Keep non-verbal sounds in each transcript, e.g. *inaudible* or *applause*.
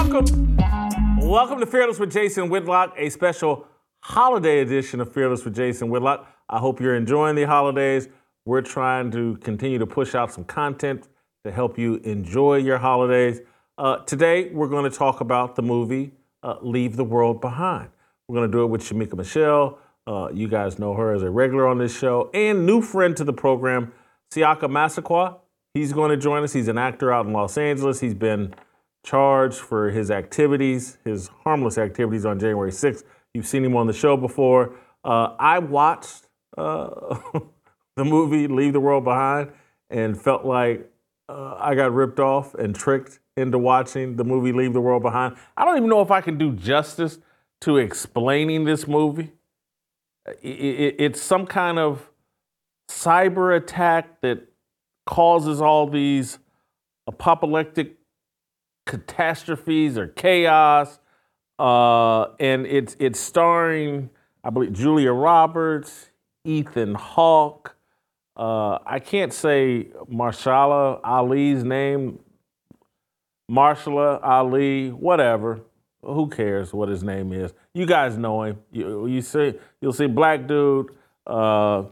Welcome. Welcome to Fearless with Jason Whitlock, a special holiday edition of Fearless with Jason Whitlock. I hope you're enjoying the holidays. We're trying to continue to push out some content to help you enjoy your holidays. Uh, today, we're going to talk about the movie uh, Leave the World Behind. We're going to do it with Shemeka Michelle. Uh, you guys know her as a regular on this show and new friend to the program, Siaka Massaquoi. He's going to join us. He's an actor out in Los Angeles. He's been charged for his activities, his harmless activities on January 6th. You've seen him on the show before. Uh, I watched uh, *laughs* the movie Leave the World Behind and felt like uh, I got ripped off and tricked into watching the movie Leave the World Behind. I don't even know if I can do justice to explaining this movie. It, it, it's some kind of cyber attack that causes all these apocalyptic catastrophes or chaos. Uh, and it's it's starring, I believe, Julia Roberts, Ethan Hawke. Uh, I can't say Marshala Ali's name. Marshala Ali, whatever. Who cares what his name is? You guys know him. You, you see, you'll see black dude, uh,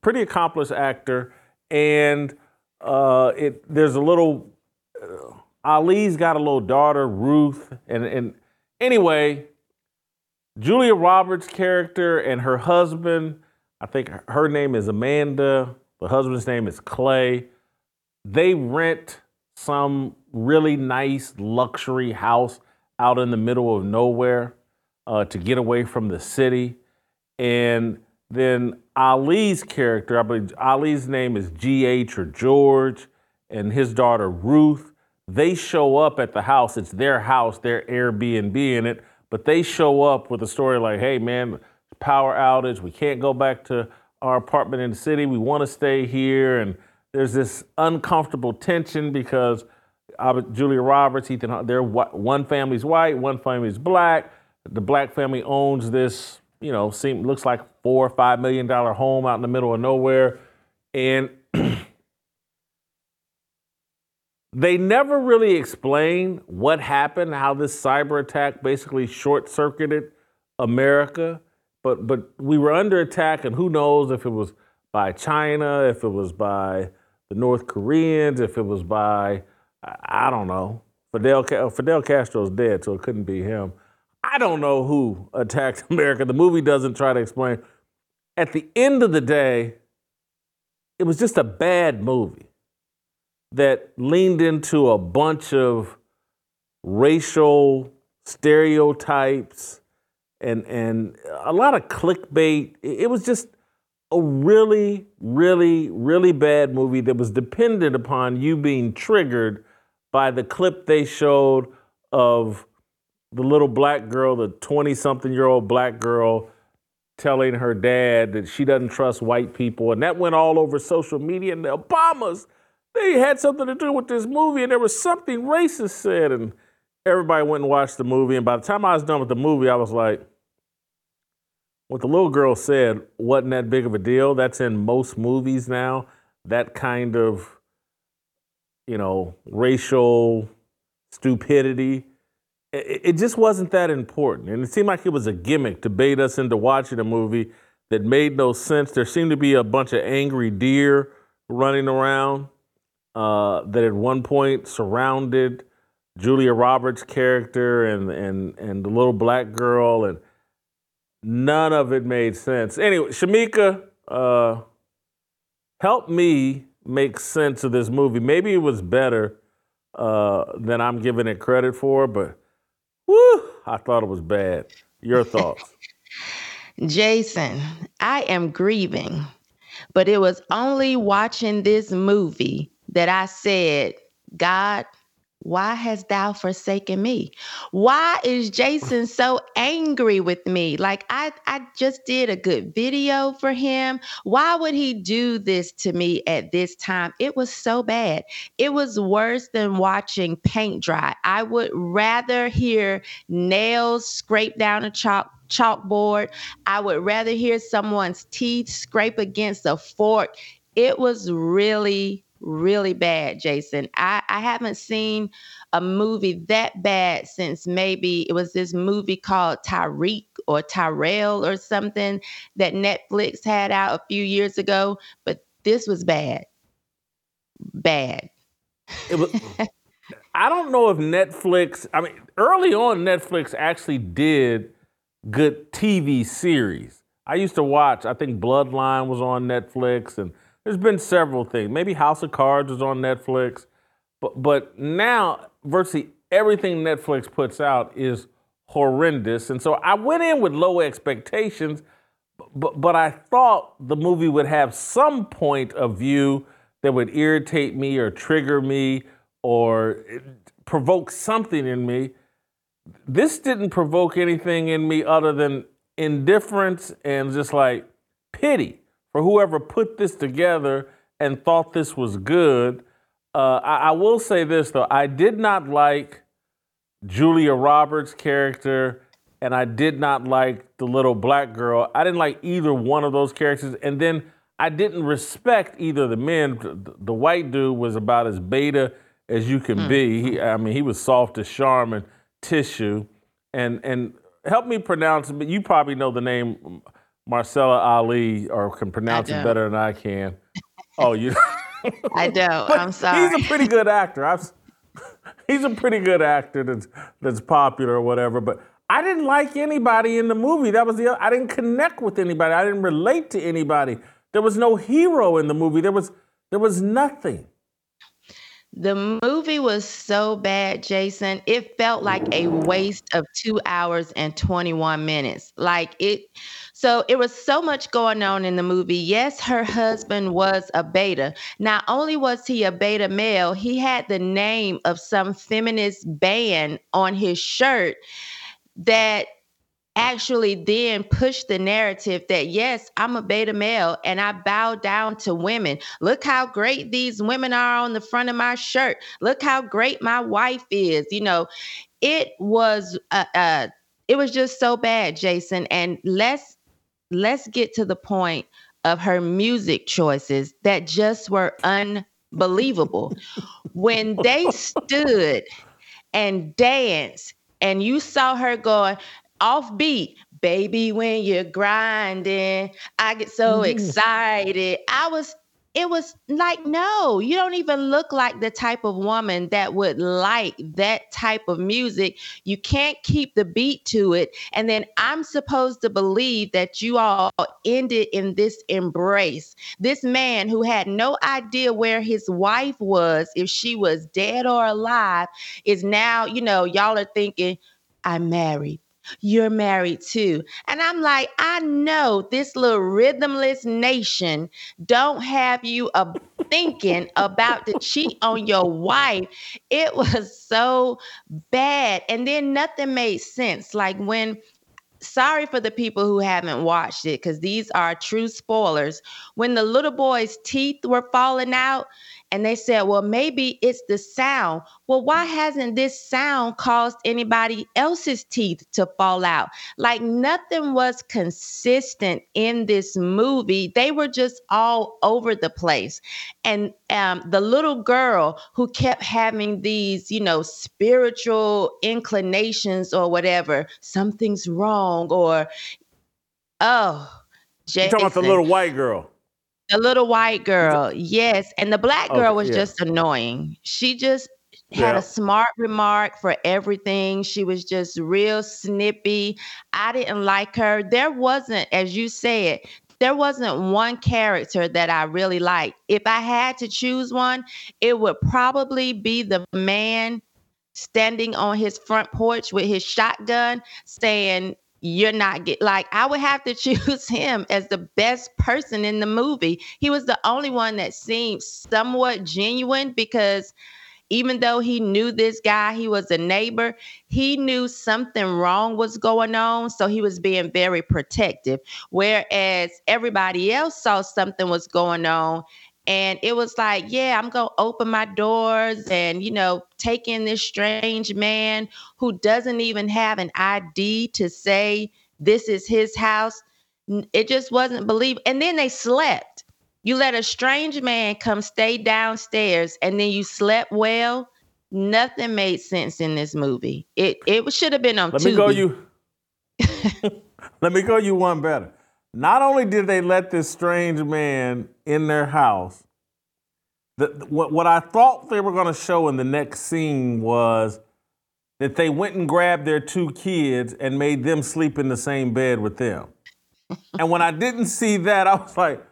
pretty accomplished actor, and uh, it there's a little uh, Ali's got a little daughter, Ruth, and and anyway, Julia Roberts' character and her husband, I think her name is Amanda. The husband's name is Clay. They rent some really nice luxury house out in the middle of nowhere uh, to get away from the city. And then Ali's character, I believe Ali's name is G.H. or George, and his daughter Ruth they show up at the house. It's their house, their Airbnb in it, but they show up with a story like, hey, man, power outage. We can't go back to our apartment in the city. We want to stay here. And there's this uncomfortable tension because uh, Julia Roberts, Ethan, they're one family's white, one family's black. The black family owns this, you know, seem, looks like four or five million dollar home out in the middle of nowhere. And They never really explain what happened, how this cyber attack basically short circuited America. But, but we were under attack, and who knows if it was by China, if it was by the North Koreans, if it was by, I don't know. Fidel, uh, Fidel Castro's dead, so it couldn't be him. I don't know who attacked *laughs* America. The movie doesn't try to explain. At the end of the day, it was just a bad movie that leaned into a bunch of racial stereotypes and and a lot of clickbait. It was just a really, really, really bad movie that was dependent upon you being triggered by the clip they showed of the little black girl, the 20 something year old black girl, telling her dad that she doesn't trust white people. And that went all over social media. And the Obamas they had something to do with this movie, and there was something racist said, and everybody went and watched the movie. And by the time I was done with the movie, I was like, what the little girl said wasn't that big of a deal. That's in most movies now. That kind of, you know, racial stupidity. It, just wasn't that important. And it seemed like it was a gimmick to bait us into watching a movie that made no sense. There seemed to be a bunch of angry deer running around. Uh, that at one point surrounded Julia Roberts' character and and and the little black girl, and none of it made sense. Anyway, Shemeka, uh, help me make sense of this movie. Maybe it was better uh, than I'm giving it credit for, but whoo, I thought it was bad. Your *laughs* thoughts? Jason, I am grieving, but it was only watching this movie that I said, God, why hast thou forsaken me? Why is Jason *laughs* so angry with me? Like I I just did a good video for him. Why would he do this to me at this time? It was so bad. It was worse than watching paint dry. I would rather hear nails scrape down a chalk chalkboard. I would rather hear someone's teeth scrape against a fork. It was really really bad, Jason. I, I haven't seen a movie that bad since maybe it was this movie called Tyreek or Tyrell or something that Netflix had out a few years ago. But this was bad. Bad. It was, *laughs* I don't know if Netflix, I mean, early on, Netflix actually did good TV series. I used to watch, I think Bloodline was on Netflix and there's been several things. Maybe House of Cards was on Netflix, but but now virtually everything Netflix puts out is horrendous. And so I went in with low expectations, but but I thought the movie would have some point of view that would irritate me or trigger me or provoke something in me. This didn't provoke anything in me other than indifference and just like pity for whoever put this together and thought this was good. Uh, I, I will say this though, I did not like Julia Roberts' character, and I did not like the little black girl. I didn't like either one of those characters, and then I didn't respect either the men. The, the white dude was about as beta as you can mm. be. He, I mean, he was soft as Charmin tissue, and and help me pronounce it. But you probably know the name Mahershala Ali or can pronounce it better than I can. Oh, you. *laughs* I don't. *laughs* I'm sorry. He's a pretty good actor. I've, *laughs* he's a pretty good actor that's that's popular or whatever. But I didn't like anybody in the movie. That was the. I didn't connect with anybody. I didn't relate to anybody. There was no hero in the movie. There was there was nothing. The movie was so bad, Jason. It felt like a waste of two hours and 21 minutes. Like it, so it was so much going on in the movie. Yes, her husband was a beta. Not only was he a beta male, he had the name of some feminist band on his shirt that actually then push the narrative that yes, I'm a beta male and I bow down to women. Look how great these women are on the front of my shirt. Look how great my wife is. You know, it was uh, uh it was just so bad, Jason. And let's let's get to the point of her music choices that just were unbelievable. when they *laughs* stood and danced and you saw her going, offbeat. Baby, when you're grinding, I get so mm. excited. I was it was like, no, you don't even look like the type of woman that would like that type of music. You can't keep the beat to it. And then I'm supposed to believe that you all ended in this embrace. This man who had no idea where his wife was, if she was dead or alive, is now, you know, y'all are thinking, I'm married you're married too. And I'm like, I know this little rhythmless nation don't have you uh, thinking about to cheat on your wife. It was so bad. And then nothing made sense. Like when sorry for the people who haven't watched it because these are true spoilers. When the little boy's teeth were falling out, and they said, well, maybe it's the sound. Well, why hasn't this sound caused anybody else's teeth to fall out? Like nothing was consistent in this movie. They were just all over the place. And um, the little girl who kept having these, you know, spiritual inclinations or whatever, something's wrong, or, oh, Jason. You're talking about the little white girl. The little white girl, yes. And the black girl okay, was yeah. just annoying. She just had yeah. a smart remark for everything. She was just real snippy. I didn't like her. There wasn't, as you said, there wasn't one character that I really liked. If I had to choose one, it would probably be the man standing on his front porch with his shotgun saying, you're not get like I would have to *laughs* choose him as the best person in the movie. He was the only one that seemed somewhat genuine because even though he knew this guy, he was a neighbor, he knew something wrong was going on. So he was being very protective. Whereas everybody else saw something was going on and it was like, yeah, I'm going to open my doors and, you know, take in this strange man who doesn't even have an ID to say this is his house. It just wasn't believable. And then they slept. You let a strange man come stay downstairs and then you slept well. Nothing made sense in this movie. It it should have been on Let Tubi. me go you. *laughs* *laughs* Let me go you one better. Not only did they let this strange man in their house, the, what, what I thought they were going to show in the next scene was that they went and grabbed their two kids and made them sleep in the same bed with them. *laughs* and when I didn't see that, I was like,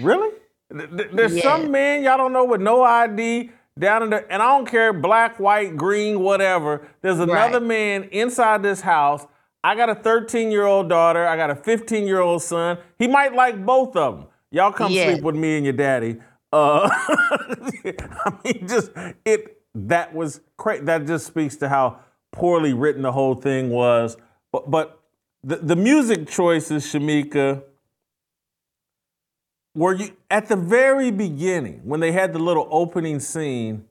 really? There's yeah. some man y'all don't know with no ID down in the, and I don't care, black, white, green, whatever. There's another right. man inside this house I got a 13 year old daughter. I got a 15 year old son. He might like both of them. Y'all come yeah. sleep with me and your daddy. Uh, *laughs* I mean, just it. That was crazy. That just speaks to how poorly written the whole thing was. But, but the, the music choices, Shemeka, were you at the very beginning when they had the little opening scene,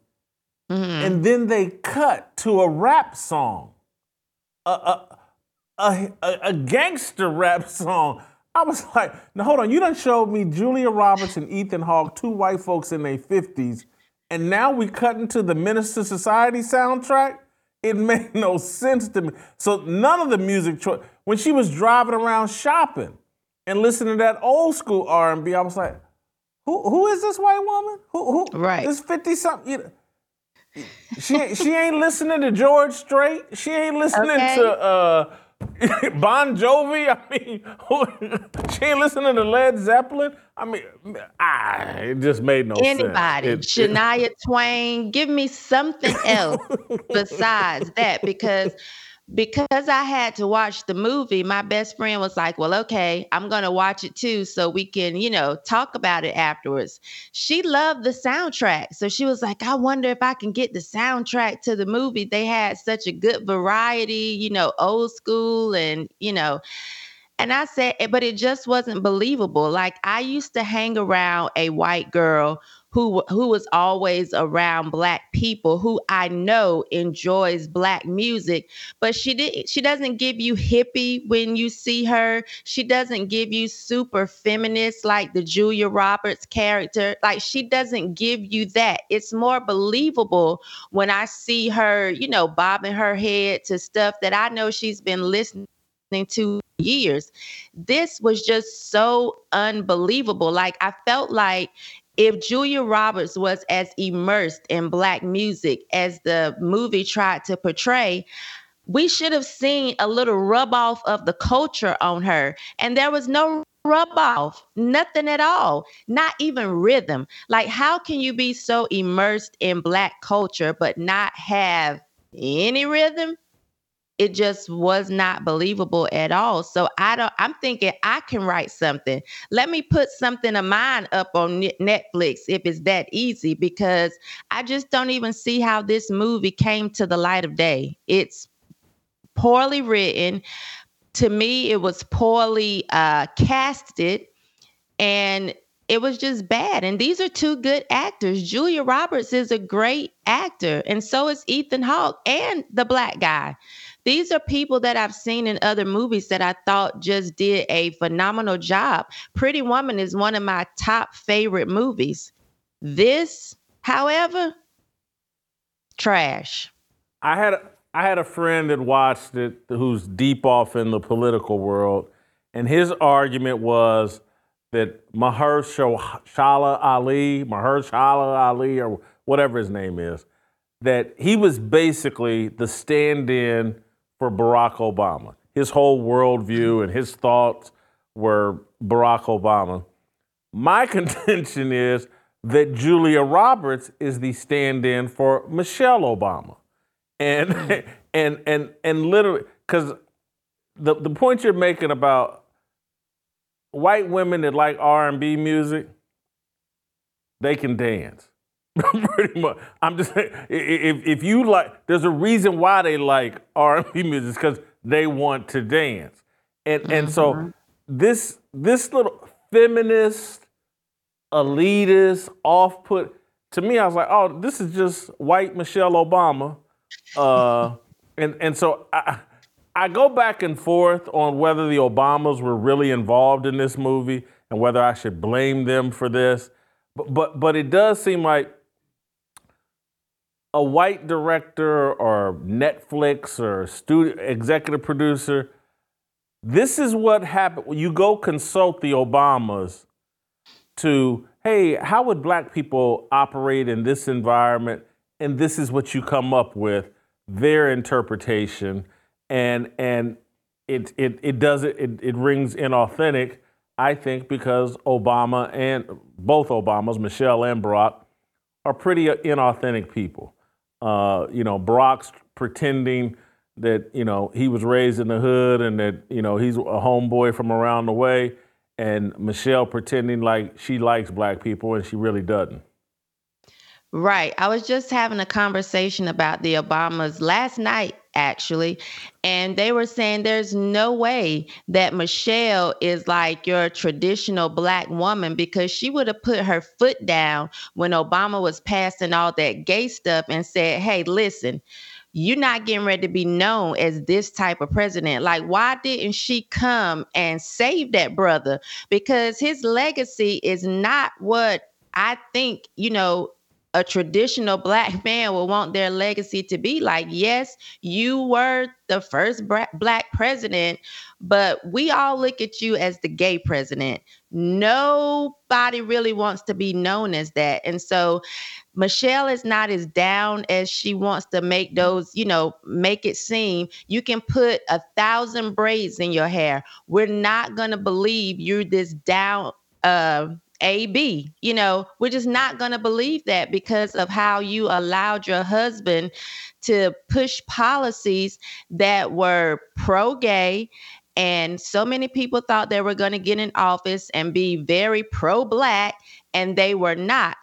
mm-hmm. and then they cut to a rap song. Uh, uh, a, a, a gangster rap *laughs* song. I was like, now hold on, you done showed me Julia Roberts and Ethan Hawke, two white folks in their 50s, and now we cut into the Menace II Society soundtrack? It *laughs* made no sense to me. So none of the music choice, when she was driving around shopping and listening to that old school R&B, I was like, who, who is this white woman? Who, who right. this 50 something? You know, she, she ain't listening to George Strait. She ain't listening okay. to uh, *laughs* bon Jovi. I mean, *laughs* she ain't listening to Led Zeppelin. I mean, ah, it just made no Anybody, sense. Anybody, Shania Twain, give me something else besides that because because I had to watch the movie, my best friend was like, Well, okay, I'm going to watch it too so we can, you know, talk about it afterwards. She loved the soundtrack. So she was like, I wonder if I can get the soundtrack to the movie. They had such a good variety, you know, old school and, you know, and I said, eh, but it just wasn't believable. Like I used to hang around a white girl who who was always around black people who I know enjoys black music, but she did she doesn't give you hippie when you see her. She doesn't give you super feminist like the Julia Roberts character. Like she doesn't give you that. It's more believable when I see her, you know, bobbing her head to stuff that I know she's been listening to years. This was just so unbelievable. Like I felt like if Julia Roberts was as immersed in Black music as the movie tried to portray, we should have seen a little rub off of the culture on her. And there was no rub off, nothing at all, not even rhythm. Like, how can you be so immersed in Black culture but not have any rhythm? It just was not believable at all. So I don't I'm thinking I can write something. Let me put something of mine up on Netflix if it's that easy because I just don't even see how this movie came to the light of day. It's poorly written. To me it was poorly uh casted and it was just bad. And these are two good actors. Julia Roberts is a great actor, and so is Ethan Hawke and the black guy. These are people that I've seen in other movies that I thought just did a phenomenal job. Pretty Woman is one of my top favorite movies. This, however, trash. I had I had a friend that watched it who's deep off in the political world, and his argument was that Mahershala Ali, Mahershala Ali, or whatever his name is, that he was basically the stand-in for Barack Obama. His whole worldview and his thoughts were Barack Obama. My *laughs* contention is that Julia Roberts is the stand-in for Michelle Obama. And mm. *laughs* and and and literally cuz the the point you're making about white women that like R&B music, they can dance. *laughs* Pretty much. I'm just saying, if, if you like, there's a reason why they like R&B music because they want to dance, and mm-hmm. and so mm-hmm. this this little feminist, elitist, off put to me, I was like, oh, this is just white Michelle Obama, uh, and and so I I go back and forth on whether the Obamas were really involved in this movie and whether I should blame them for this. But but, but it does seem like a white director or Netflix or studio executive producer. This is what happened. You go consult the Obamas to, hey, how would black people operate in this environment? And this is what you come up with, their interpretation and and it it it does it it, it rings inauthentic. I think because Obama and both Obamas, Michelle and Barack, are pretty inauthentic people. Uh, you know, Barack's pretending that you know he was raised in the hood and that you know he's a homeboy from around the way, and Michelle pretending like she likes black people and she really doesn't. Right. I was just having a conversation about the Obamas last night actually. And they were saying there's no way that Michelle is like your traditional black woman because she would have put her foot down when Obama was passing all that gay stuff and said, hey, listen, you're not getting ready to be known as this type of president. Like, why didn't she come and save that brother? Because his legacy is not what I think, you know, a traditional black man will want their legacy to be like yes you were the first black president but we all look at you as the gay president nobody really wants to be known as that and so Michelle is not as down as she wants to make those, you know, make it seem. You can put a thousand braids in your hair. We're not going to believe you're this down, uh, AB. You know, we're just not going to believe that because of how you allowed your husband to push policies that were pro gay. And so many people thought they were going to get in office and be very pro black, and they were not.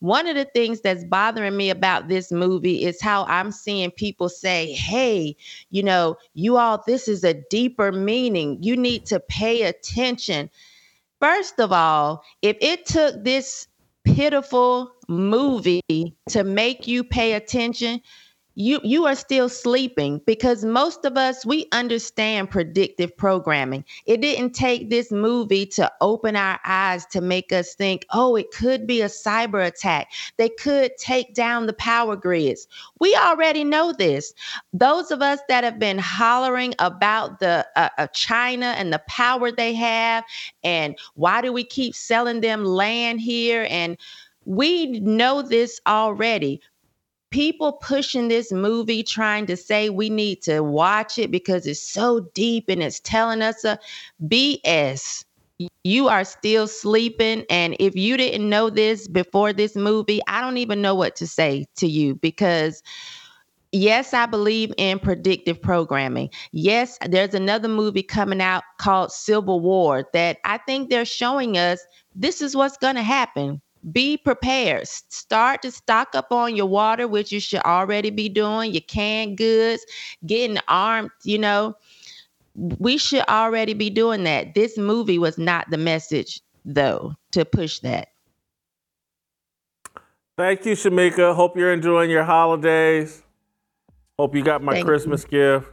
One of the things that's bothering me about this movie is how I'm seeing people say, hey, you know, you all, this is a deeper meaning. You need to pay attention. First of all, if it took this pitiful movie to make you pay attention, you you are still sleeping because most of us we understand predictive programming. It didn't take this movie to open our eyes to make us think oh it could be a cyber attack. They could take down the power grids. We already know this. Those of us that have been hollering about the uh, uh, china and the power they have and why do we keep selling them land here and we know this already people pushing this movie trying to say we need to watch it because it's so deep and it's telling us a BS. You are still sleeping. And if you didn't know this before this movie, I don't even know what to say to you because yes, I believe in predictive programming. Yes, there's another movie coming out called Civil War that I think they're showing us this is what's going to happen be prepared. Start to stock up on your water, which you should already be doing, your canned goods, getting armed, you know. We should already be doing that. This movie was not the message, though, to push that. Thank you, Shemeka. Hope you're enjoying your holidays. Hope you got my Thank Christmas you. gift.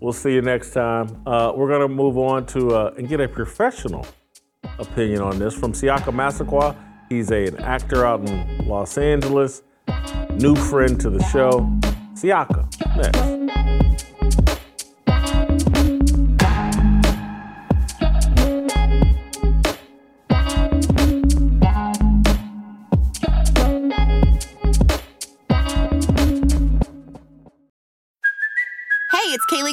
We'll see you next time. Uh, we're going to move on to uh, and get a professional opinion on this from Siaka Massaquoi. He's a, an actor out in Los Angeles, new friend to the show. Siaka, next.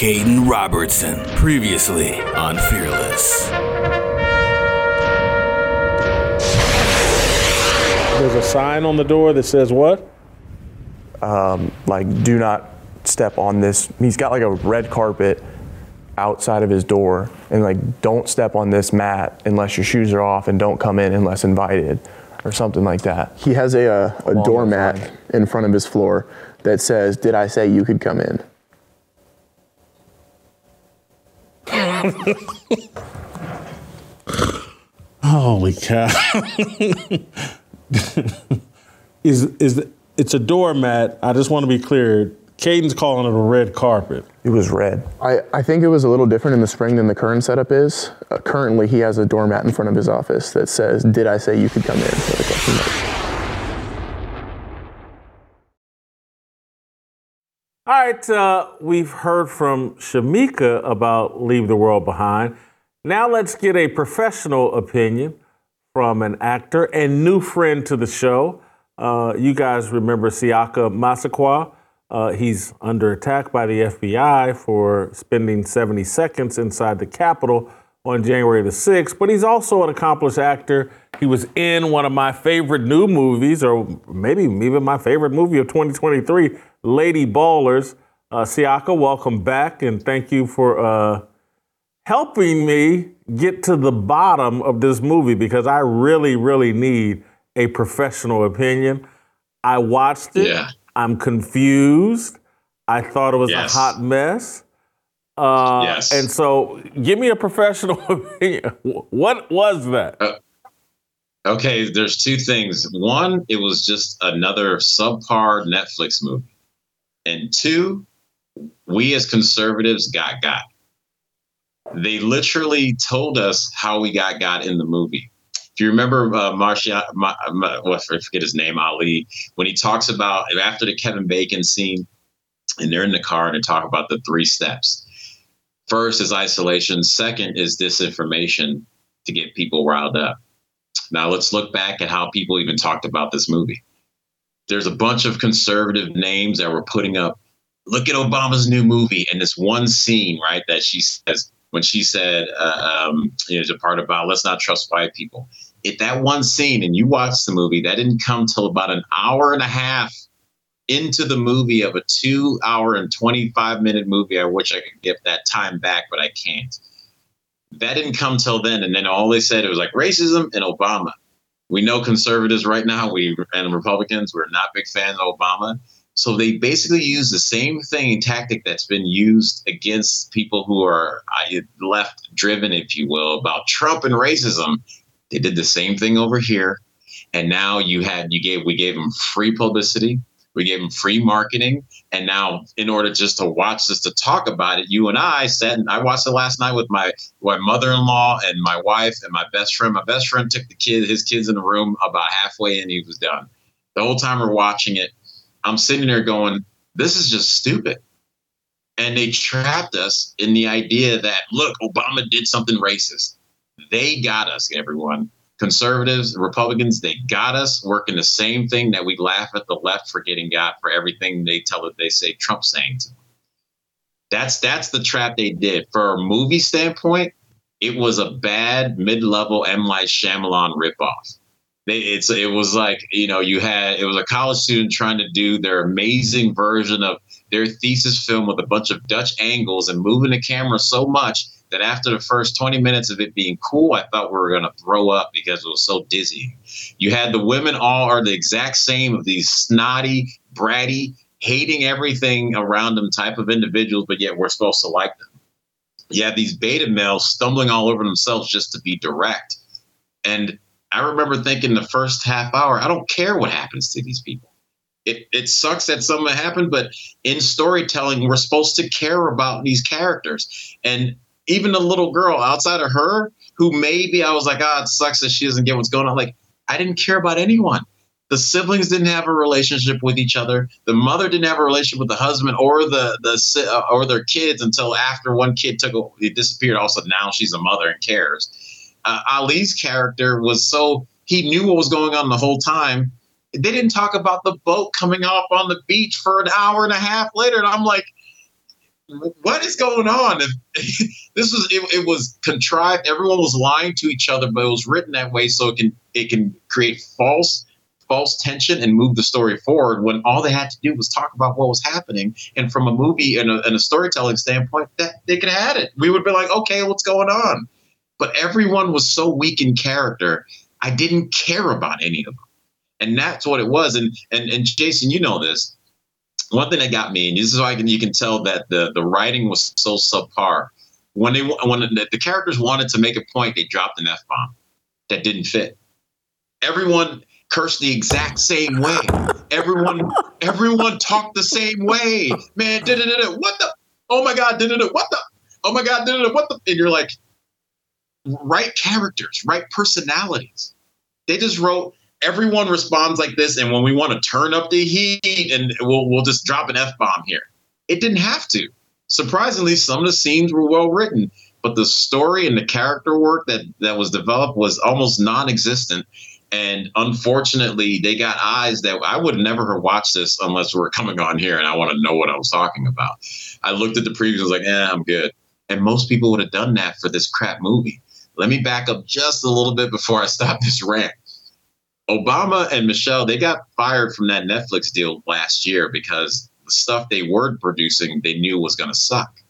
Caden Robertson, previously on Fearless. There's a sign on the door that says what? Um, like, do not step on this. He's got like a red carpet outside of his door, and like, don't step on this mat unless your shoes are off, and don't come in unless invited, or something like that. He has a, uh, a doormat in front of his floor that says, Did I say you could come in? *laughs* Holy cow! *laughs* is is it's a doormat? I just want to be clear. Caden's calling it a red carpet. It was red. I, I think it was a little different in the spring than the current setup is. Uh, currently, he has a doormat in front of his office that says, Did I say you could come in? with a question mark. All right, uh, we've heard from Shemeka about Leave the World Behind. Now let's get a professional opinion from an actor and new friend to the show. Uh, you guys remember Siaka Massaquoi. Uh, he's under attack by the FBI for spending 70 seconds inside the Capitol on January the 6th, but he's also an accomplished actor. He was in one of my favorite new movies, or maybe even my favorite movie of 2023, Lady Ballers. Uh, Siaka, welcome back, and thank you for uh, helping me get to the bottom of this movie because I really, really need a professional opinion. I watched it. Yeah. I'm confused. I thought it was Yes. a hot mess. Uh, Yes. And so, give me a professional *laughs* opinion. What was that? Okay, there's two things. One, it was just another subpar Netflix movie. And two, we as conservatives got got. They literally told us how we got got in the movie. If you remember uh, Marcia, Ma, well, I forget his name, Ali, when he talks about after the Kevin Bacon scene, and they're in the car and they talk about the three steps. First is isolation. Second is disinformation to get people riled up. Now let's look back at how people even talked about this movie. There's a bunch of conservative names that were putting up, look at Obama's new movie, and this one scene, right, that she says when she said, uh, um, you know, the part about let's not trust white people. If that one scene, and you watch the movie, that didn't come till about an hour and a half into the movie of a two hour and 25 minute movie. I wish I could get that time back, but I can't that didn't come till then. And then all they said it was like racism and Obama. We know conservatives right now, we and Republicans, we're not big fans of Obama. So they basically use the same thing tactic that's been used against people who are left driven, if you will, about Trump and racism. They did the same thing over here. And now you had you gave we gave them free publicity, we gave them free marketing, and now in order just to watch this to talk about it, you and I sat and I watched it last night with my my mother-in-law and my wife and my best friend. My best friend took the kid, his kids in the room about halfway in, he was done. The whole time we're watching it, I'm sitting there going, "This is just stupid." And they trapped us in the idea that look, Obama did something racist. They got us, everyone. Conservatives, Republicans, they got us working the same thing that we laugh at the left for getting got for everything they tell it they say Trump saying to them. That's that's the trap they did. For a movie standpoint, it was a bad mid-level M. Night Shyamalan ripoff. They, it's it was like you know you had it was a college student trying to do their amazing version of their thesis film with a bunch of Dutch angles and moving the camera so much that after the first 20 minutes of it being cool, I thought we were going to throw up because it was so dizzy. You had the women all are the exact same of these snotty, bratty, hating everything around them type of individuals, but yet we're supposed to like them. You have these beta males stumbling all over themselves just to be direct. And I remember thinking the first half hour, I don't care what happens to these people. It, it sucks that something happened, but in storytelling, we're supposed to care about these characters. And even the little girl outside of her, who maybe I was like, ah, it sucks that she doesn't get what's going on. Like, I didn't care about anyone. The siblings didn't have a relationship with each other. The mother didn't have a relationship with the husband or the the uh, or their kids until after one kid took a, it disappeared. Also, now she's a mother and cares. Uh, Ali's character was so he knew what was going on the whole time. They didn't talk about the boat coming off on the beach for an hour and a half later, and I'm like, what is going on? *laughs* this was it, it, was contrived. Everyone was lying to each other, but it was written that way so it can it can create false false tension and move the story forward. When all they had to do was talk about what was happening, and from a movie and a, and a storytelling standpoint, that they could have had it. We would be like, okay, what's going on? But everyone was so weak in character. I didn't care about any of them, and that's what it was. And and and Jason, you know this one thing that got me, and this is why can, you can tell that the the writing was so subpar. When they when the, the characters wanted to make a point, they dropped an f bomb that didn't fit. Everyone cursed the exact same way. Everyone everyone talked the same way. Man, da da da what the? Oh my god, da da da what the? Oh my god, da da da what the? And you're like, right characters, right personalities. They just wrote everyone responds like this, and when we want to turn up the heat, and we'll we'll just drop an f bomb here. It didn't have to. Surprisingly, some of the scenes were well written, but the story and the character work that that was developed was almost non-existent. And unfortunately, they got eyes that I would never have watched this unless we are coming on here and I want to know what I was talking about. I looked at the previews, was like, eh, I'm good. And most people would have done that for this crap movie. Let me back up just a little bit before I stop this rant. Obama and Michelle, they got fired from that Netflix deal last year because the stuff they were producing they knew was going to suck,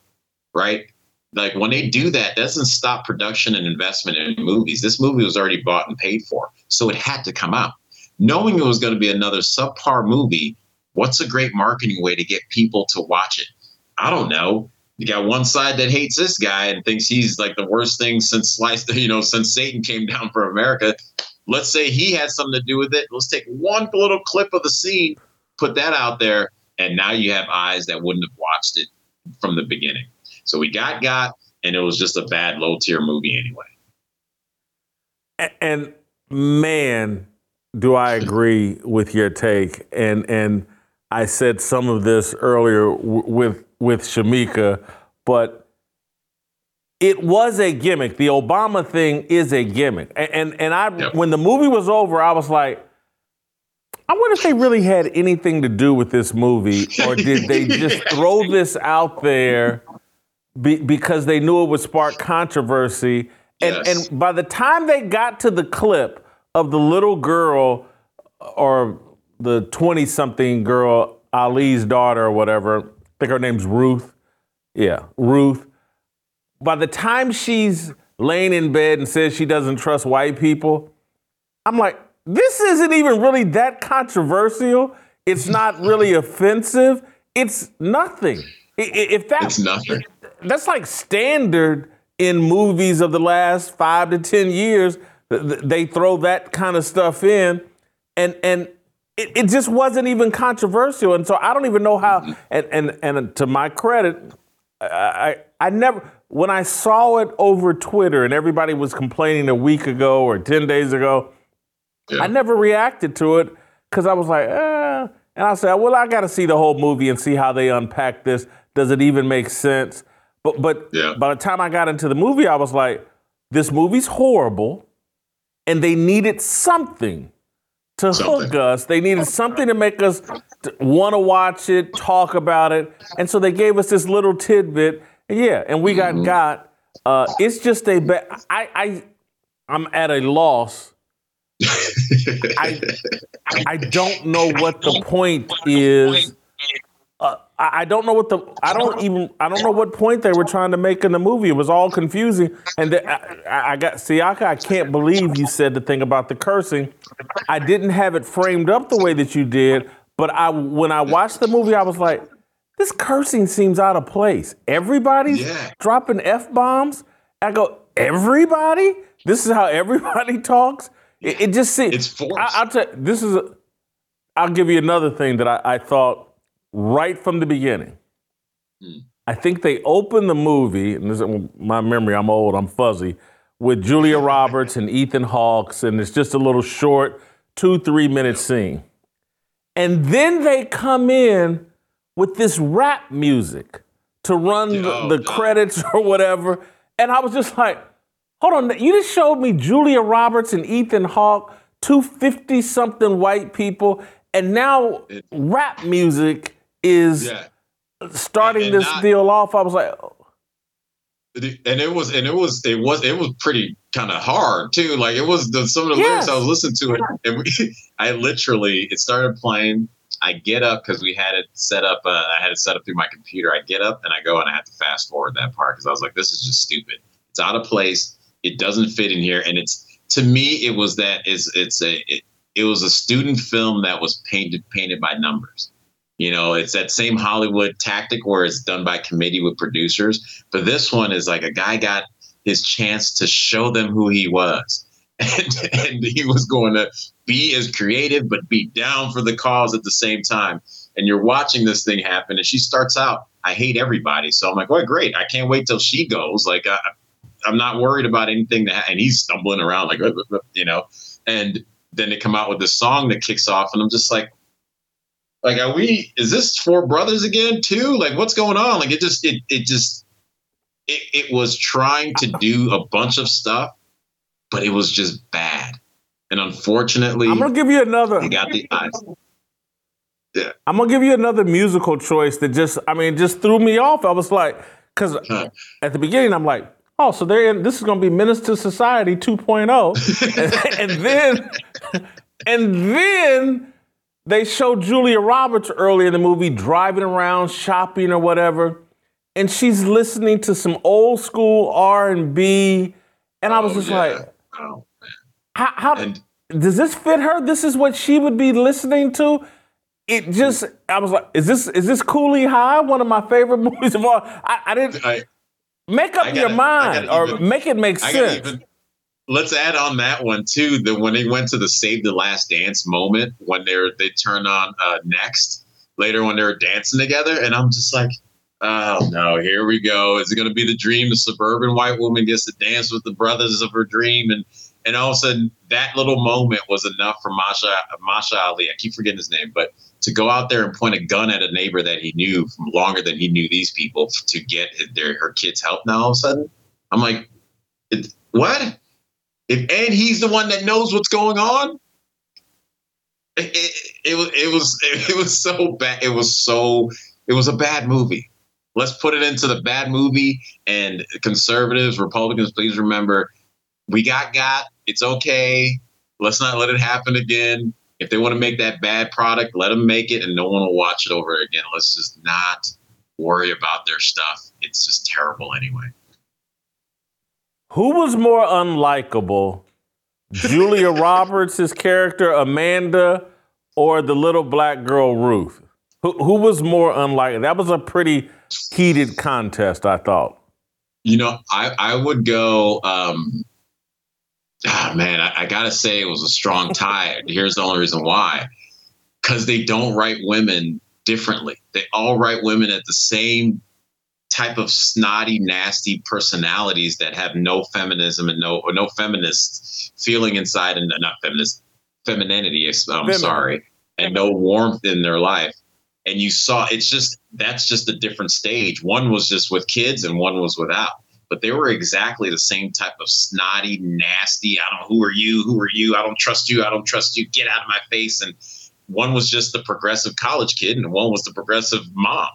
right? Like when they do that, doesn't stop production and investment in movies. This movie was already bought and paid for, so it had to come out. Knowing it was going to be another subpar movie, what's a great marketing way to get people to watch it? I don't know. You got one side that hates this guy and thinks he's like the worst thing since sliced, *laughs* you know, since Satan came down for America. Let's say he had something to do with it. Let's take one little clip of the scene, put that out there, and now you have eyes that wouldn't have watched it from the beginning. So we got got, and it was just a bad low tier movie anyway. And man, do I *laughs* agree with your take? And and I said some of this earlier with with Shemeka, but it was a gimmick. The Obama thing is a gimmick. And and, and I yep. when the movie was over, I was like, I wonder if they really had anything to do with this movie, or did they *laughs* just throw this out there be, because they knew it would spark controversy? And yes. and by the time they got to the clip of the little girl or the 20 something girl, Ali's daughter or whatever, I think her name's Ruth. Yeah, Ruth by the time she's laying in bed and says she doesn't trust white people, I'm like, this isn't even really that controversial. It's not really offensive. It's nothing. If that's nothing, that's like standard in movies of the last five to ten years. They throw that kind of stuff in, and and it, it just wasn't even controversial. And so I don't even know how. And and and to my credit, I I never when I saw it over Twitter and everybody was complaining a week ago or 10 days ago, yeah. I never reacted to it because I was like, eh. And I said, well, I got to see the whole movie and see how they unpack this. Does it even make sense? But but yeah. by the time I got into the movie, I was like, this movie's horrible, and they needed something to something. hook us. They needed something to make us want to watch it, talk about it, and so they gave us this little tidbit yeah, and we got mm-hmm. got. Uh, it's just a bad. I I I'm at a loss I I don't know what the point is. Uh, I I don't know what the I don't even I don't know what point they were trying to make in the movie. It was all confusing, and the, I, I- I got Siaka. I can't believe you said the thing about the cursing. I didn't have it framed up the way that you did, but I when I watched the movie, I was like, this cursing seems out of place. Everybody's Yeah. dropping f bombs. I go, everybody. This is how everybody *laughs* talks. It, it just seems. It's forced. I, I'll tell. This is. A, I'll give you another thing that I, I thought right from the beginning. Hmm. I think they opened the movie, and this is my memory. I'm old. I'm fuzzy. With Julia *laughs* Roberts and Ethan Hawke's, and it's just a little short, two three minute scene, and then they come in with this rap music to run the, Oh, the credits *laughs* or whatever, and I was just like, hold on, you just showed me Julia Roberts and Ethan Hawke, two 50 something white people, and now It- rap music is Yeah. starting And this not- deal off. I was like, oh. and it was and it was it was it was pretty kind of hard too like it was the some of the Yes. lyrics i was listening to it and we, *laughs* i literally it started playing i get up because we had it set up uh, i had it set up through my computer i get up and i go and i have to fast forward that part because i was like this is just stupid it's out of place it doesn't fit in here and it's to me it was that is it's a it, it was a student film that was painted painted by numbers you know, it's that same Hollywood tactic where it's done by committee with producers. But this one is like a guy got his chance to show them who he was. *laughs* And, and he was going to be as creative, but be down for the cause at the same time. And you're watching this thing happen. And she starts out, I hate everybody. So I'm like, well, great. I can't wait till she goes. Like, I, I'm not worried about anything that, and he's stumbling around like, you know, and then they come out with this song that kicks off. And I'm just like, like are we is this four brothers again too like what's going on like it just it it just it, it was trying to do a bunch of stuff but it was just bad and unfortunately I'm gonna give you another. they got the eyes Yeah. I'm gonna give you another musical choice that just, I mean, just threw me off. I was like, because at the beginning, I'm like, oh, so they're in, this is gonna be Menace II Society 2.0, and, *laughs* and then, and then they show Julia Roberts early in the movie driving around shopping or whatever, and she's listening to some old school R and B, and I was Oh, just yeah. like, Oh. How, how And- does this fit her? This is what she would be listening to. It just, I was like, is this is this Cooley High? One of my favorite *laughs* movies of all. I, I didn't I, make up your gotta- I mind or even- make it make sense. even let's add on that one too. That when they went to the Save the Last Dance moment when they're they turn on uh, next later when they're dancing together, and I'm just like, oh no, here we go. Is it going to be the dream? The suburban white woman gets to dance with the brothers of her dream, and and all of a sudden that little moment was enough for Masha Masha Ali. I keep forgetting his name, but to go out there and point a gun at a neighbor that he knew from longer than he knew these people to get their her kids help. Now all of a sudden, I'm like, what? If and he's the one that knows what's going on. It, it, it was it was *laughs* it was so bad. It was so it was a bad movie. Let's put it into the bad movie. And conservatives, Republicans, please remember, we got got. It's okay. Let's not let it happen again. If they want to make that bad product, let them make it, and no one will watch it over again. Let's just not worry about their stuff. It's just terrible anyway. Who was more unlikable, *laughs* Julia Roberts' character Amanda, or the little black girl Ruth? Who, who was more unlikable? That was a pretty heated contest, I thought. You know, I, I would go. Um, ah, man, I, I gotta say it was a strong tie. Here's the only reason why: because they don't write women differently. They all write women at the same type of snotty, nasty personalities that have no feminism and no or no feminist feeling inside, and not feminist femininity. I'm Feminine. sorry, and no warmth in their life and you saw it's just that's just a different stage. One was just with kids and one was without. But they were exactly the same type of snotty, nasty, I don't who are you? Who are you? I don't trust you. I don't trust you. Get out of my face. And one was just the progressive college kid and one was the progressive mom.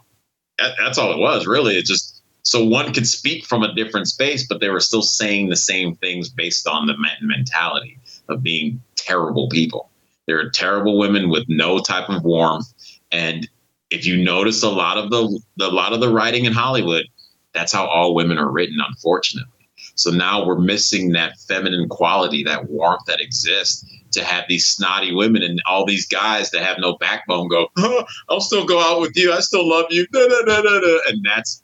That, that's all it was, really. It just so one could speak from a different space, but they were still saying the same things based on the mentality. of being terrible people. They're terrible women with no type of warmth. And if you notice a lot of the a lot of the writing in Hollywood, that's how all women are written, unfortunately. So now we're missing that feminine quality, that warmth that exists to have these snotty women and all these guys that have no backbone go, *laughs* oh, I'll still go out with you. I still love you. Da, da, da, da, da. And that's,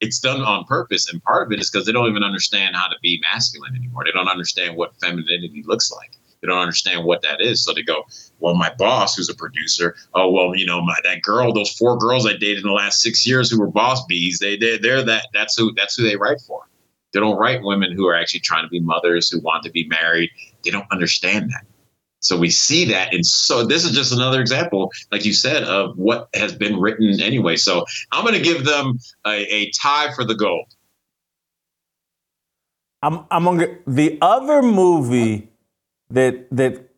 it's done on purpose. And part of it is because they don't even understand how to be masculine anymore. They don't understand what femininity looks like. They don't understand what that is. So they go, well, my boss, who's a producer, oh well, you know, my, that girl, those four girls I dated in the last six years who were boss bees, they they they're that that's who that's who they write for. They don't write women who are actually trying to be mothers, who want to be married. They don't understand that. So we see that. And so this is just another example, like you said, of what has been written anyway. So I'm going to give them a, a, tie for the gold. I'm, I'm gonna, the other movie that that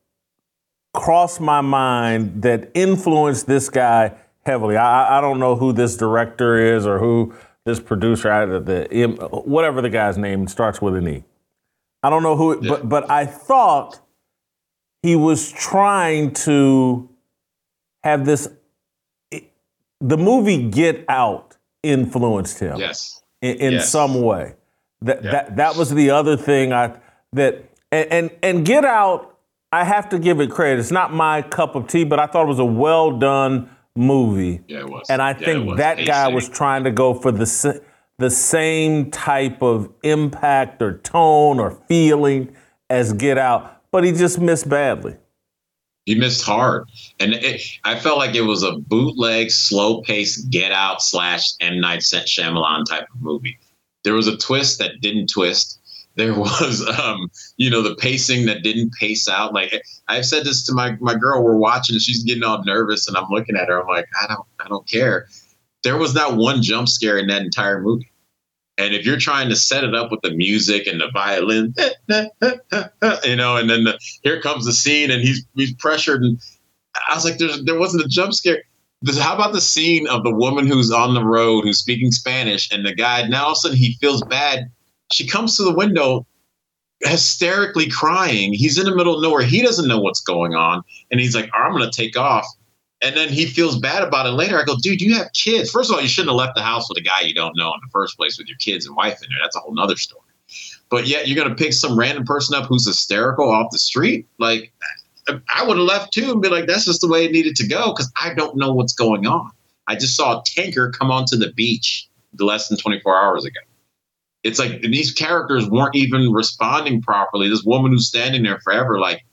crossed my mind that influenced this guy heavily. I, I don't know who this director is or who this producer, the, the whatever the guy's name starts with an E. I don't know who, yeah. but but I thought he was trying to have this. The movie Get Out influenced him. Yes. In, in yes. some way. That yeah. that that was the other thing I that and, and and Get Out. I have to give it credit. It's not my cup of tea, but I thought it was a well done movie. Yeah, it was. And I yeah, think that guy was trying to go for the the same type of impact or tone or feeling as Get Out, but he just missed badly. He missed hard, and it, I felt like it was a bootleg, slow paced Get Out slash M Night Shyamalan type of movie. There was a twist that didn't twist there *laughs* was um, you know the pacing that didn't pace out. Like i've said this to my my girl we're watching she's getting all nervous and i'm looking at her i'm like i don't i don't care. There was not one jump scare in that entire movie. And if you're trying to set it up with the music and the violin *laughs* you know and then the, here comes the scene and he's he's pressured and i was like there's there wasn't a jump scare. How about the scene of the woman who's on the road who's speaking Spanish and the guy now all of a sudden he feels bad she comes to the window hysterically crying. He's in the middle of nowhere. He doesn't know what's going on. And he's like, I'm going to take off. And then he feels bad about it later. I go, dude, you have kids. First of all, you shouldn't have left the house with a guy you don't know in the first place with your kids and wife in there. That's a whole nother story. But yet you're going to pick some random person up who's hysterical off the street. Like, I would have left too and be like, that's just the way it needed to go because I don't know what's going on. I just saw a tanker come onto the beach less than 24 hours ago it's like these characters weren't even responding properly. This woman who's standing there forever, like,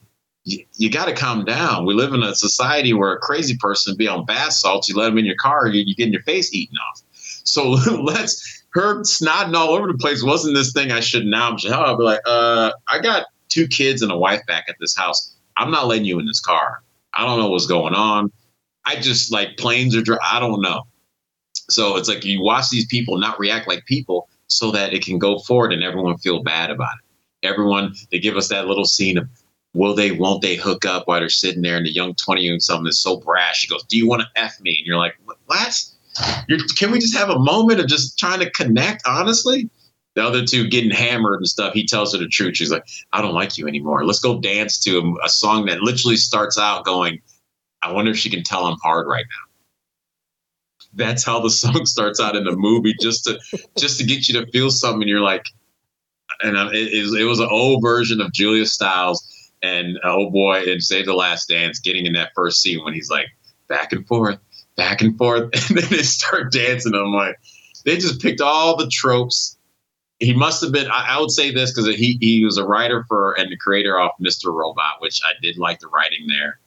you, got to calm down. We live in a society where a crazy person be on bath salts. You let them in your car, you, you getting your face eaten off. So *laughs* let's her snotting all over the place. Wasn't this thing I should now? Be like, uh, I got two kids and a wife back at this house. I'm not letting you in this car. I don't know what's going on. I just like planes are. Dry. I don't know. So it's like you watch these people not react like people so that it can go forward and everyone feel bad about it. Everyone, they give us that little scene of will they, won't they hook up while they're sitting there and the young 20 year something is so brash. He goes, Do you want to F me? And you're like, What? You're, can we just have a moment of just trying to connect, honestly? The other two getting hammered and stuff. He tells her the truth. She's like, I don't like you anymore. Let's go dance to a, a song that literally starts out going, I wonder if she can tell I'm hard right now that's how the *laughs* song starts out in the movie, just to just to get you to feel something. And you're like, and uh, it, it, was an old version of Julia Stiles and uh, oh boy, and Save the Last Dance, getting in that first scene when he's like back and forth, back and forth, *laughs* and then they start dancing. I'm like, they just picked all the tropes. He must have been. I, I would say this because he he was a writer for and the creator of Mr. Robot, which I did like the writing there.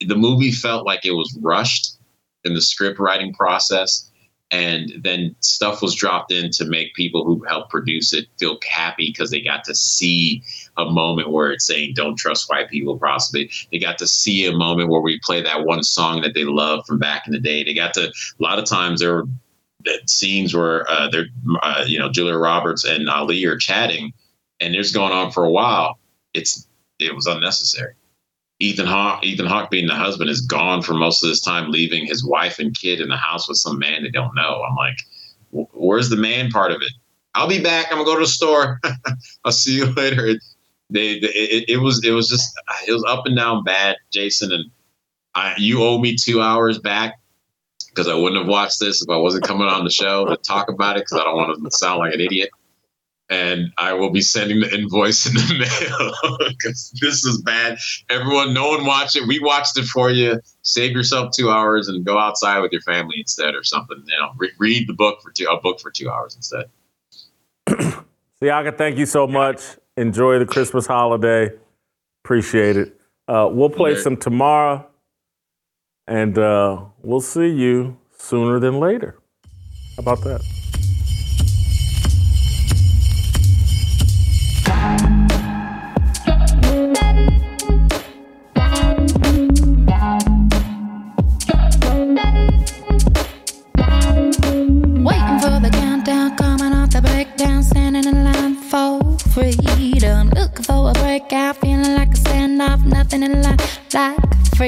The movie felt like it was rushed in the script writing process. And then stuff was dropped in to make people who helped produce it feel happy because they got to see a moment where it's saying, don't trust white people, possibly. They got to see a moment where we play that one song that they love from back in the day. They got to, a lot of times there were scenes where uh, they're, uh, you know, Julia Roberts and Ali are chatting and it's going on for a while. It's, it was unnecessary. Ethan Hawke, Ethan Hawke being the husband, is gone for most of his time, leaving his wife and kid in the house with some man they don't know. I'm like, where's the man part of it? I'll be back. I'm gonna go to the store. *laughs* I'll see you later. It, they it, it was it was just it was up and down bad, Jason, and I you owe me two hours back because I wouldn't have watched this if I wasn't coming on the show to talk about it because I don't want to sound like an idiot. And I will be sending the invoice in the *laughs* mail because this is bad. Everyone, no one watched it. We watched it for you. Save yourself two hours and go outside with your family instead, or something. You know, re- read the book for two a book for two hours instead. *clears throat* Siaka, thank you so much. Enjoy the Christmas holiday. Appreciate it. Uh, we'll play some tomorrow, and uh, we'll see you sooner than later. How about that?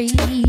Freedom.